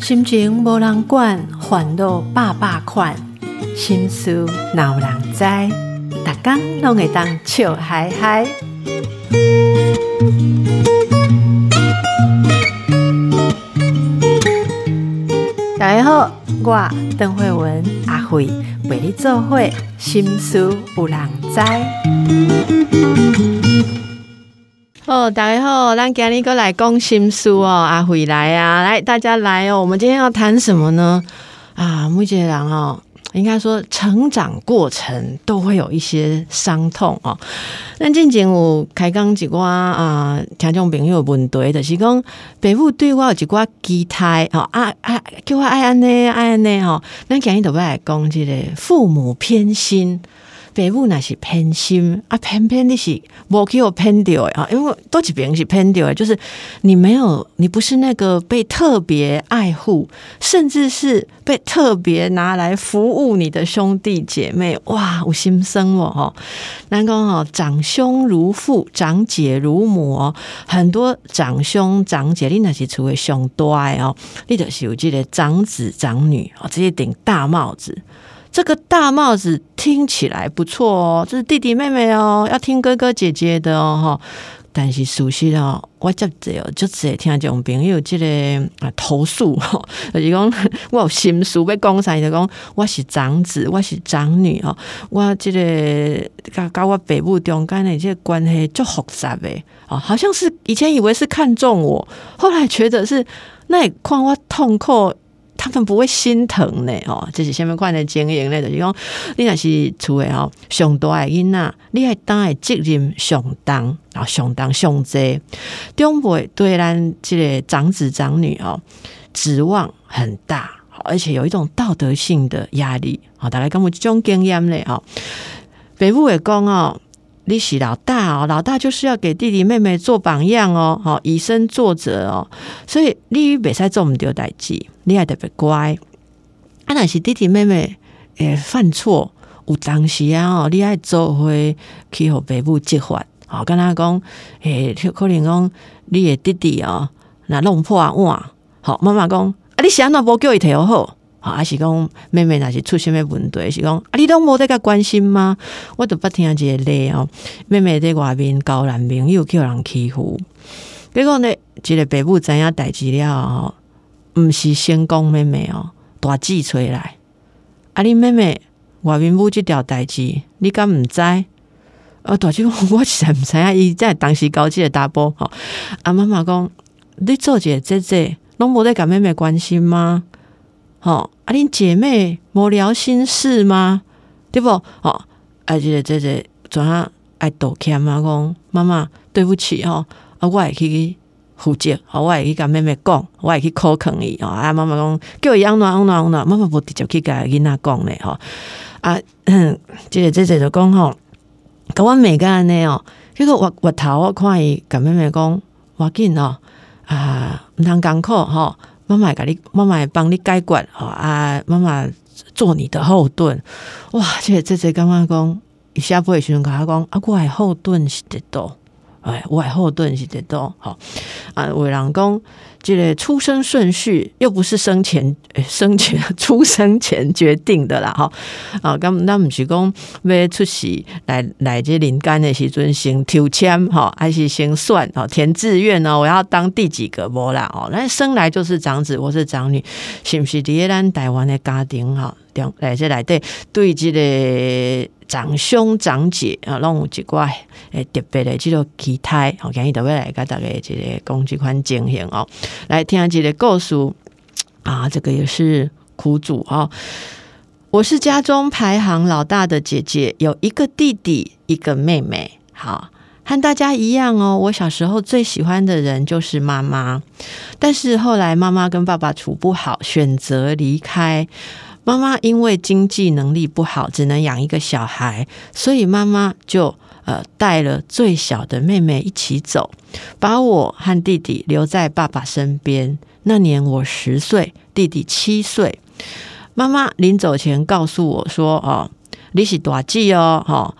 心情无人管，烦恼百百款，心事闹人知，逐工拢会当笑嗨嗨。大家好，我邓慧文阿慧陪你做会心事有人知。哦，大家好，咱今日过来讲心事哦，阿慧来啊，来大家来哦，我们今天要谈什么呢？啊，木杰郎哦。应该说，成长过程都会有一些伤痛哦。咱进前有开讲一寡啊，听众朋友问题，就是讲父母对我有一寡期待哦，啊啊，叫我爱安尼爱安尼哦。咱今日都要来讲这个父母偏心。父母那是偏心啊，偏偏你是无给我偏掉啊，因为多几边是偏掉，就是你没有，你不是那个被特别爱护，甚至是被特别拿来服务你的兄弟姐妹，哇，我心生哦，哈，难讲哦，长兄如父，长姐如母哦，很多长兄长姐，你那是除为兄多爱哦，你就是有这个长子长女哦，直接顶大帽子。这个大帽子听起来不错哦，这是弟弟妹妹哦，要听哥哥姐姐的哦哈。但是熟悉哦，我接只有就只听这种朋友这个啊投诉哈，就是讲 我有心事要讲啥，就讲我是长子，我是长女哦，我这个跟跟我父母中间的这个关系就复杂的哦，好像是以前以为是看中我，后来觉得是那看我痛苦。他们不会心疼呢，哦，这是什么款的经验呢？就是讲，你若是厝诶吼，上大诶囡仔，你系当诶责任上当啊，上当上济，中辈对咱这个长子长女哦，指望很大，而且有一种道德性的压力啊。大概跟我这种经验咧，哦，北部会讲哦。你是老大哦，老大就是要给弟弟妹妹做榜样哦，好以身作则哦，所以你别使做唔丢代志，你也特别乖。啊，那是弟弟妹妹诶犯错，有当时啊哦，你爱做伙去互爸母责罚，好跟他讲，诶，可能讲你的弟弟哦，那弄破碗，好妈妈讲，啊，你想那无叫伊调好。啊，还是讲妹妹那是出什么问题？是讲啊，你都无在个关心吗？我都不听这个咧哦。妹妹在外面交男朋友，叫人欺负。结果呢，这个爸母知影代志了哦，毋是先讲妹妹哦，大记出来。啊，你妹妹外面母这条代志，你敢毋知？啊，大姐，我实在毋知影，伊在当时交这个大波吼。啊，妈妈讲，你做一个姐姐，拢无在甲妹妹关心吗？吼，啊，恁姐妹无聊心事吗？对不？哦，啊，这个姐姐怎啊爱道歉嘛？讲妈妈对不起吼，啊，我会去负责，吼，我会去甲妹妹讲，我会去口肯伊吼。啊，妈妈讲叫伊养暖养暖养暖，妈妈无直接去甲囡仔讲咧吼。啊，即个这个就讲吼，甲我每个安尼哦，结果我我头我看伊甲妹妹讲，我紧吼，啊，毋通艰苦吼。妈妈甲你，妈妈帮你解决吼啊！妈妈做你的后盾，哇！这这这刚刚讲，一下不会形容他讲啊，我的后盾是得多。哎，我后盾是得多好啊！伟人公，这个出生顺序又不是生前生前出生前决定的啦哈啊！咁那唔是讲要出席来来这临干的时阵先抽签哈，还是先算哦填志愿呢？我要当第几个波啦哦？那生来就是长子或是长女，是不是？第一咱台湾的家庭哈，来这来对对这个。长兄长姐啊，拢有一寡诶特别的即个期待，好，今日特别来甲大家即个讲即款情形哦，来听即个故事啊，这个也是苦主哦。我是家中排行老大的姐姐，有一个弟弟，一个妹妹。好，和大家一样哦。我小时候最喜欢的人就是妈妈，但是后来妈妈跟爸爸处不好，选择离开。妈妈因为经济能力不好，只能养一个小孩，所以妈妈就呃带了最小的妹妹一起走，把我和弟弟留在爸爸身边。那年我十岁，弟弟七岁。妈妈临走前告诉我说：“哦，你是大姐哦，哈，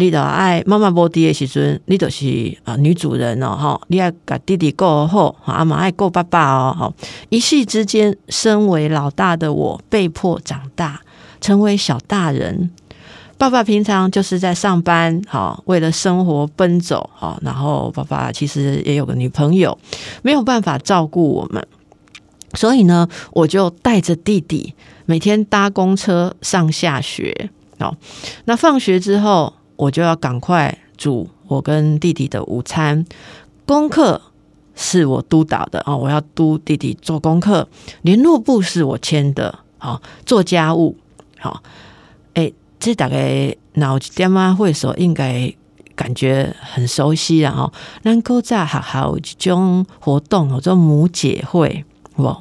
你的爱妈妈无伫的时阵，你就是啊女主人哦，哈，你爱甲弟弟过好，阿妈爱过爸爸哦，哈，一夕之间，身为老大的我被迫长大，成为小大人。爸爸平常就是在上班，好，为了生活奔走，好，然后爸爸其实也有个女朋友，没有办法照顾我们，所以呢，我就带着弟弟每天搭公车上下学，好，那放学之后，我就要赶快煮我跟弟弟的午餐，功课是我督导的啊，我要督弟弟做功课，联络簿是我签的，好，做家务，好，哎。这大概脑点啊，会所应该感觉很熟悉了哈。咱古早学校一种活动，叫做母姐会，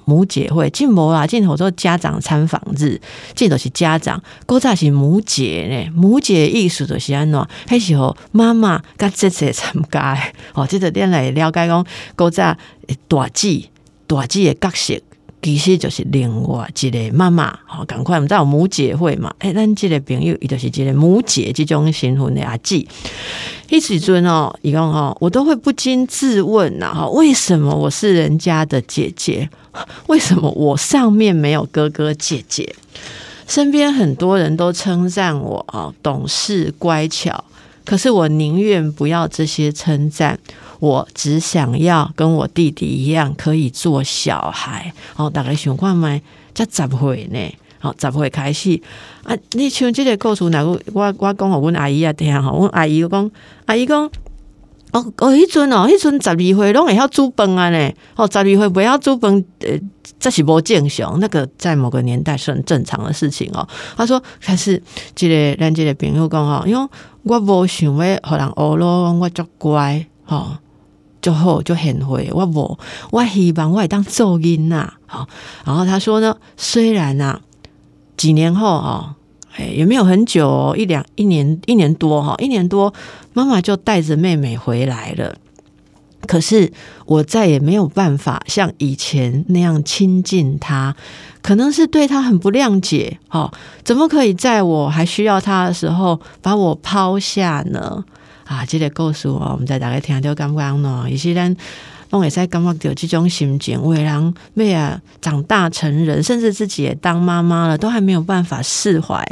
母姐会，进无啊，进好做家长参访日，这都是家长。古早是母姐呢，母姐意思就是安怎？迄时候妈妈甲姐姐参加，哦，这个点来了解讲古早大姐大姐的角色。其实就是另外一个妈妈，好，赶快我们知道母姐会嘛？哎，咱这个朋友，伊就是一个母姐这种身份的阿姊。一时尊哦，伊讲哦，我都会不禁自问呐，哈，为什么我是人家的姐姐？为什么我上面没有哥哥姐姐？身边很多人都称赞我啊，懂事乖巧，可是我宁愿不要这些称赞。我只想要跟我弟弟一样，可以做小孩。哦，大概想看麦，才十岁呢？好，十岁开始啊！你像这个故事，哪个我我讲，我阮阿姨啊听哈，阮阿姨讲，阿姨讲，哦哦，迄阵哦，迄阵十二岁拢会晓煮饭啊呢。哦，十二岁不要煮饭，呃，这是无正常。那个在某个年代是很正常的事情哦。他说，可是这个咱这个朋友讲哈，因为我无想要互人学咯，我足乖吼。就好就很会，我无我希望我会当奏音呐，好。然后他说呢，虽然呐，几年后啊，哎，也没有很久，一两一年一年多哈，一年多，妈妈就带着妹妹回来了。可是我再也没有办法像以前那样亲近她，可能是对她很不谅解，哦，怎么可以在我还需要她的时候把我抛下呢？啊，这个故事哦，我们在大家听到感觉呢，有些人拢会使感觉到这种心情，为人为啊长大成人，甚至自己也当妈妈了，都还没有办法释怀。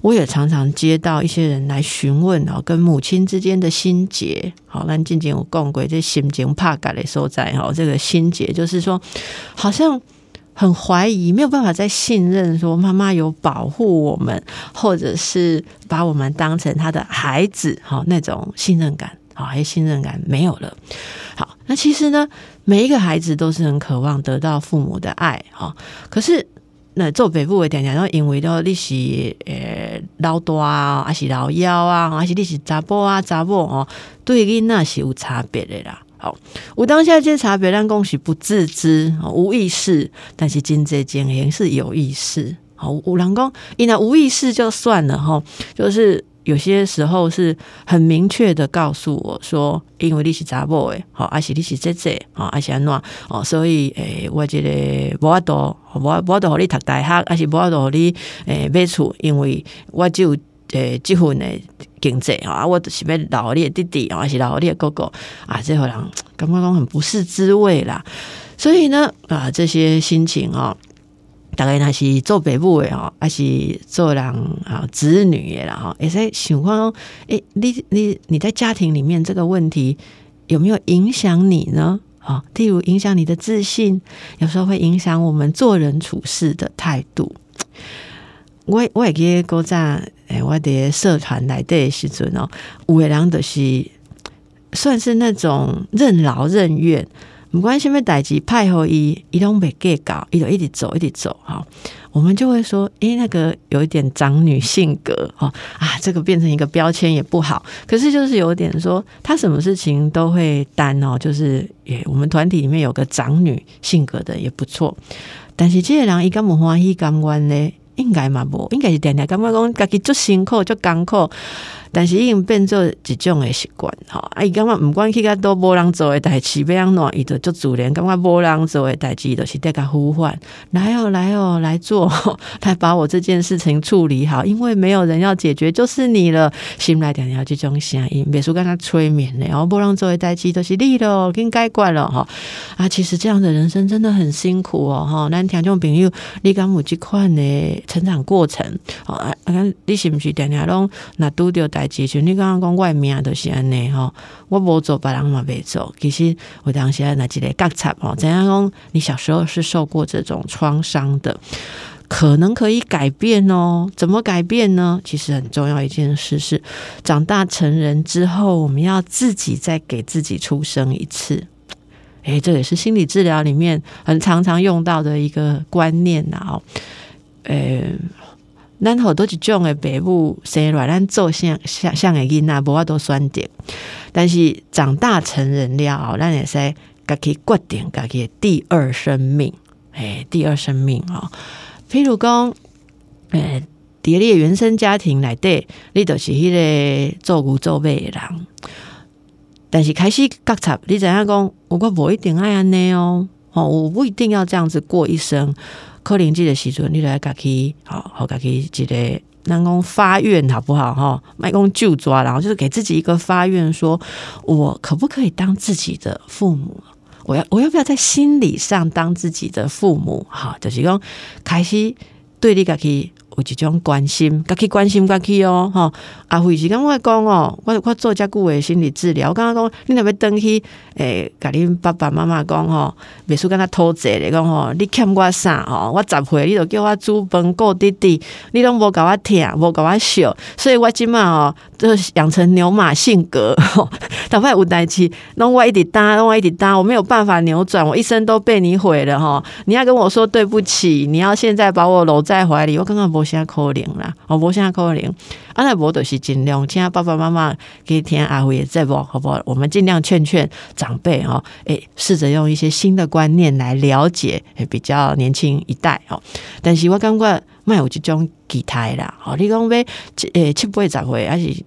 我也常常接到一些人来询问哦，跟母亲之间的心结。好，那静静有讲过这心情怕改的所在哈，这个心结就是说，好像。很怀疑，没有办法再信任，说妈妈有保护我们，或者是把我们当成他的孩子，好那种信任感，好还信任感没有了。好，那其实呢，每一个孩子都是很渴望得到父母的爱，哈。可是那做北部的点点，然后因为到你是呃老大啊，还是老幺啊，还是你是查甫啊查某哦，对囡那是有差别的啦。好，我当下这差别，但恭喜不自知，无意识，但是今这经验是有意识。好，五郎公，因为无意识就算了哈，就是有些时候是很明确的告诉我说，因为你是查某诶，好，而且你是姐姐，好，而且安怎哦，所以诶，我觉得无法度，无无法度，你读大学，而且无法度，你诶买厝，因为我就。诶，结婚诶经济啊，我就是要老你的弟弟，还是老你的哥哥啊？这会人 感觉讲很不是滋味啦。所以呢，啊，这些心情啊，大概那是做北部的哦，还是做人啊子女的啦哈，也在想讲，诶，你你你在家庭里面这个问题有没有影响你呢？啊，例如影响你的自信，有时候会影响我们做人处事的态度。我我也记得古早，诶，我伫社团来的时阵哦，有的人就是算是那种任劳任怨，不管什么代志派后伊，伊拢袂计较，伊就一直走，一直走哈。我们就会说，诶，那个有一点长女性格哦，啊，这个变成一个标签也不好。可是就是有点说，他什么事情都会担哦，就是诶，我们团体里面有个长女性格的也不错。但是这个人伊敢不欢喜甘愿呢？应该嘛无，应该是定定感觉讲家己足辛苦足艰苦。但是已经变做一种诶习惯，吼，啊，伊感觉毋管去甲多无人做诶代志，要安怎伊就足自然，感觉无人做诶代志，就是得甲呼唤，来哦，来哦，来做，来把我这件事情处理好，因为没有人要解决，就是你了。心内定定即种声音，别说跟他催眠咧，然后无人做诶代志，都是你咯，跟解决了吼。啊，其实这样的人生真的很辛苦哦，吼，咱听众朋友，你敢有即款诶成长过程？哦，啊，你是毋是定定拢那拄着代？其实你刚刚讲外面都是安尼吼，我无做，别人嘛袂做。其实我当时那几个觉察吼，怎样讲？你小时候是受过这种创伤的，可能可以改变哦。怎么改变呢？其实很重要一件事是，长大成人之后，我们要自己再给自己出生一次。诶，这也是心理治疗里面很常常用到的一个观念呐。哦，诶。咱好多一种诶，爸母生来咱做像像像诶囡仔，无法度选择。但是长大成人了后，咱也使家己决定家己第二生命。诶，第二生命哦。譬如讲，诶，伫你原生家庭内底，你就是迄个做牛做马诶人。但是开始觉察，你怎样讲？我无一定爱安尼哦，哦，我不一定要这样子过一生。柯林记的时阵，你来家己好好家己一个，能够发愿好不好哈？卖公就抓，然后就是给自己一个发愿，说我可不可以当自己的父母？我要我要不要在心理上当自己的父母？哈，就是讲开始对你家去。有一种关心，家去关心家去哦，吼。阿慧是感我讲哦，我我做遮久诶心理治疗，我刚刚讲，你若要登去，诶，甲恁爸爸妈妈讲吼，别说跟他偷债咧，讲吼，你欠我啥吼？我十岁你就叫我煮饭顾弟弟，你拢无甲我听，无甲我惜，所以我即满哦，就养成牛马性格，头摆 有代志，拢我一直搭，拢我一直搭，我没有办法扭转，我一生都被你毁了吼。你要跟我说对不起，你要现在把我搂在怀里，我刚刚无。啥可能啦，哦无啥可能，啊那无都是尽量，请爸爸妈妈给听阿辉也在不，好不好？我们尽量劝劝长辈哦，诶，试着用一些新的观念来了解，比较年轻一代哦。但是我感觉卖有一种期待啦，哦，你讲要诶七八十岁还是？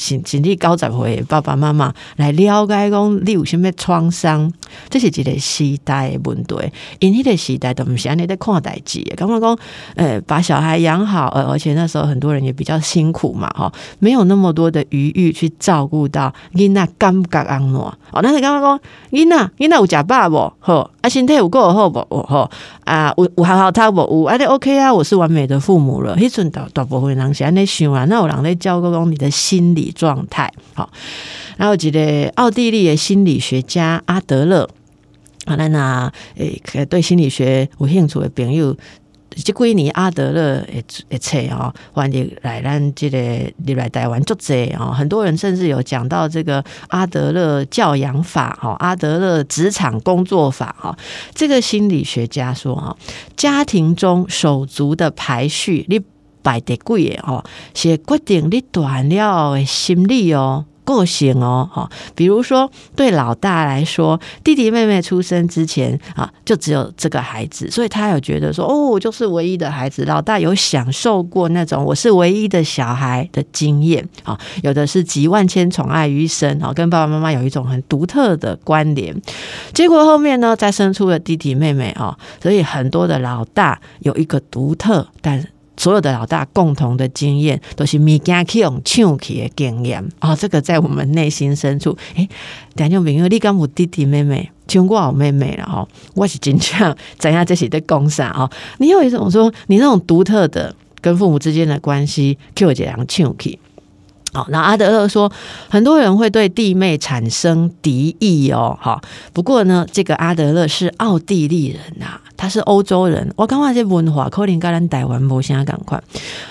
甚甚至九十岁爸爸妈妈来了解讲你有啥物创伤，这是一个时代的问题。因迄个时代都毋是安尼在看代志，感觉讲，呃，把小孩养好，呃，而且那时候很多人也比较辛苦嘛，哈，没有那么多的余裕去照顾到囡仔感觉安怎。哦，那是感觉讲囡仔囡仔有食饱无？好，啊，身体有够好无？好，啊，有有好好读无？有，啊，你 OK 啊？我是完美的父母了。迄阵大大部分人是安尼想啊，那有人在教讲你的心理。状态好，然后记得奥地利的心理学家阿德勒，好，那那诶，对心理学有兴趣的朋友，即几年阿德勒诶诶册哦，欢迎来咱这个你来台湾作者哦，很多人甚至有讲到这个阿德勒教养法哈，阿德勒职场工作法哈，这个心理学家说哦，家庭中手足的排序你。摆得贵诶吼，是决定你断了的心理哦、个性哦，哈。比如说，对老大来说，弟弟妹妹出生之前啊，就只有这个孩子，所以他有觉得说，哦，我就是唯一的孩子。老大有享受过那种我是唯一的小孩的经验啊，有的是集万千宠爱于一身啊，跟爸爸妈妈有一种很独特的关联。结果后面呢，再生出了弟弟妹妹啊，所以很多的老大有一个独特，但。所有的老大共同的经验都是物件去用抢去的经验哦，这个在我们内心深处，诶，听众朋友，你敢有弟弟妹妹，像我有妹妹了哈，我是真正怎样这是在讲啥哦？你有一种说，你那种独特的跟父母之间的关系，就这样抢去。好，那阿德勒说，很多人会对弟妹产生敌意哦。好，不过呢，这个阿德勒是奥地利人呐，他是欧洲人。我感觉这文化可能跟咱台湾无啥共款。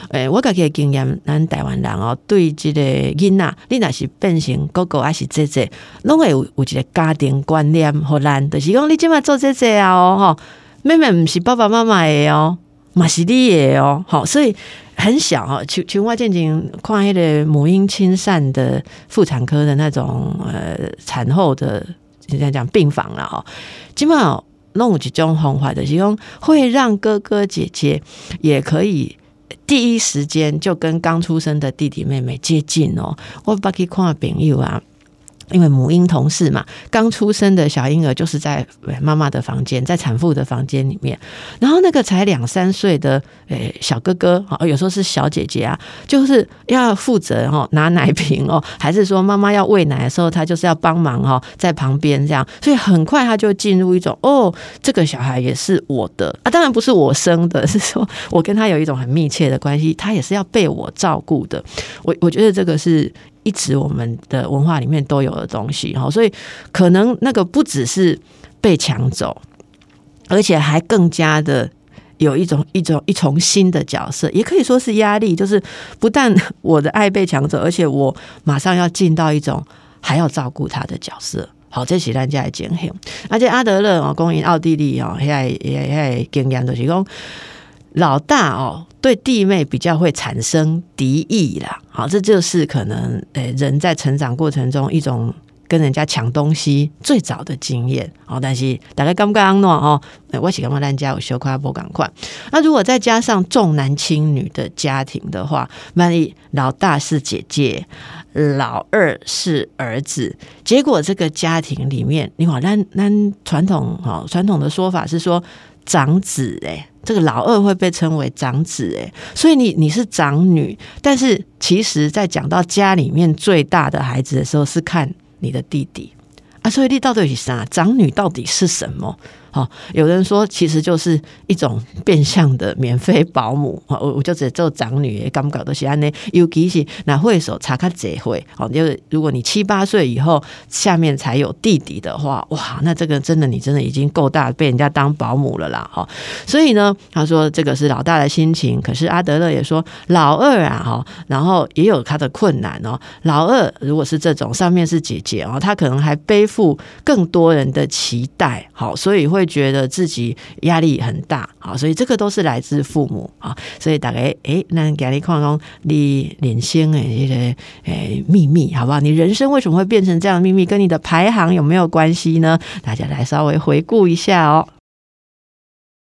诶，我家己的经验，咱台湾人哦，对这个囡仔，你若是变成哥哥还是姐姐，拢会有有一个家庭观念互咱，就是讲你今麦做姐姐啊哦，哈，妹妹毋是爸爸妈妈的哦，嘛是你的哦，好，所以。很小啊，群群外见景看迄个母婴亲善的妇产科的那种呃产后的现在讲病房了哈，基本上弄几种方法的，其中会让哥哥姐姐也可以第一时间就跟刚出生的弟弟妹妹接近哦。我把去看朋友啊。因为母婴同事嘛，刚出生的小婴儿就是在妈妈的房间，在产妇的房间里面。然后那个才两三岁的诶小哥哥啊，有时候是小姐姐啊，就是要负责哦拿奶瓶哦，还是说妈妈要喂奶的时候，他就是要帮忙哦，在旁边这样。所以很快他就进入一种哦，这个小孩也是我的啊，当然不是我生的，是说我跟他有一种很密切的关系，他也是要被我照顾的。我我觉得这个是。一直我们的文化里面都有的东西哈，所以可能那个不只是被抢走，而且还更加的有一种一种一重新的角色，也可以说是压力，就是不但我的爱被抢走，而且我马上要进到一种还要照顾他的角色。好，这是咱家的经验。而且阿德勒哦，公营奥地利哦，也也也经验就是讲。老大哦，对弟妹比较会产生敌意啦。好，这就是可能诶，人在成长过程中一种跟人家抢东西最早的经验。好，但是大概刚刚诺哦，我喜欢咱家有修夸波赶快。那如果再加上重男轻女的家庭的话，万一老大是姐姐，老二是儿子，结果这个家庭里面，你看，那那传统哈传统的说法是说。长子哎，这个老二会被称为长子哎，所以你你是长女，但是其实在讲到家里面最大的孩子的时候，是看你的弟弟啊，所以你到底是啥？长女到底是什么？好，有人说其实就是一种变相的免费保姆我我就只做长女，也搞都是安呢。尤其是那会手查看结会，好，就是如果你七八岁以后下面才有弟弟的话，哇，那这个真的你真的已经够大被人家当保姆了啦，哈。所以呢，他说这个是老大的心情，可是阿德勒也说老二啊，哈，然后也有他的困难哦。老二如果是这种上面是姐姐哦，他可能还背负更多人的期待，好，所以会。会觉得自己压力很大，好，所以这个都是来自父母啊，所以大概哎，那给你看看你领先诶这个诶秘密，好不好？你人生为什么会变成这样的秘密，跟你的排行有没有关系呢？大家来稍微回顾一下哦。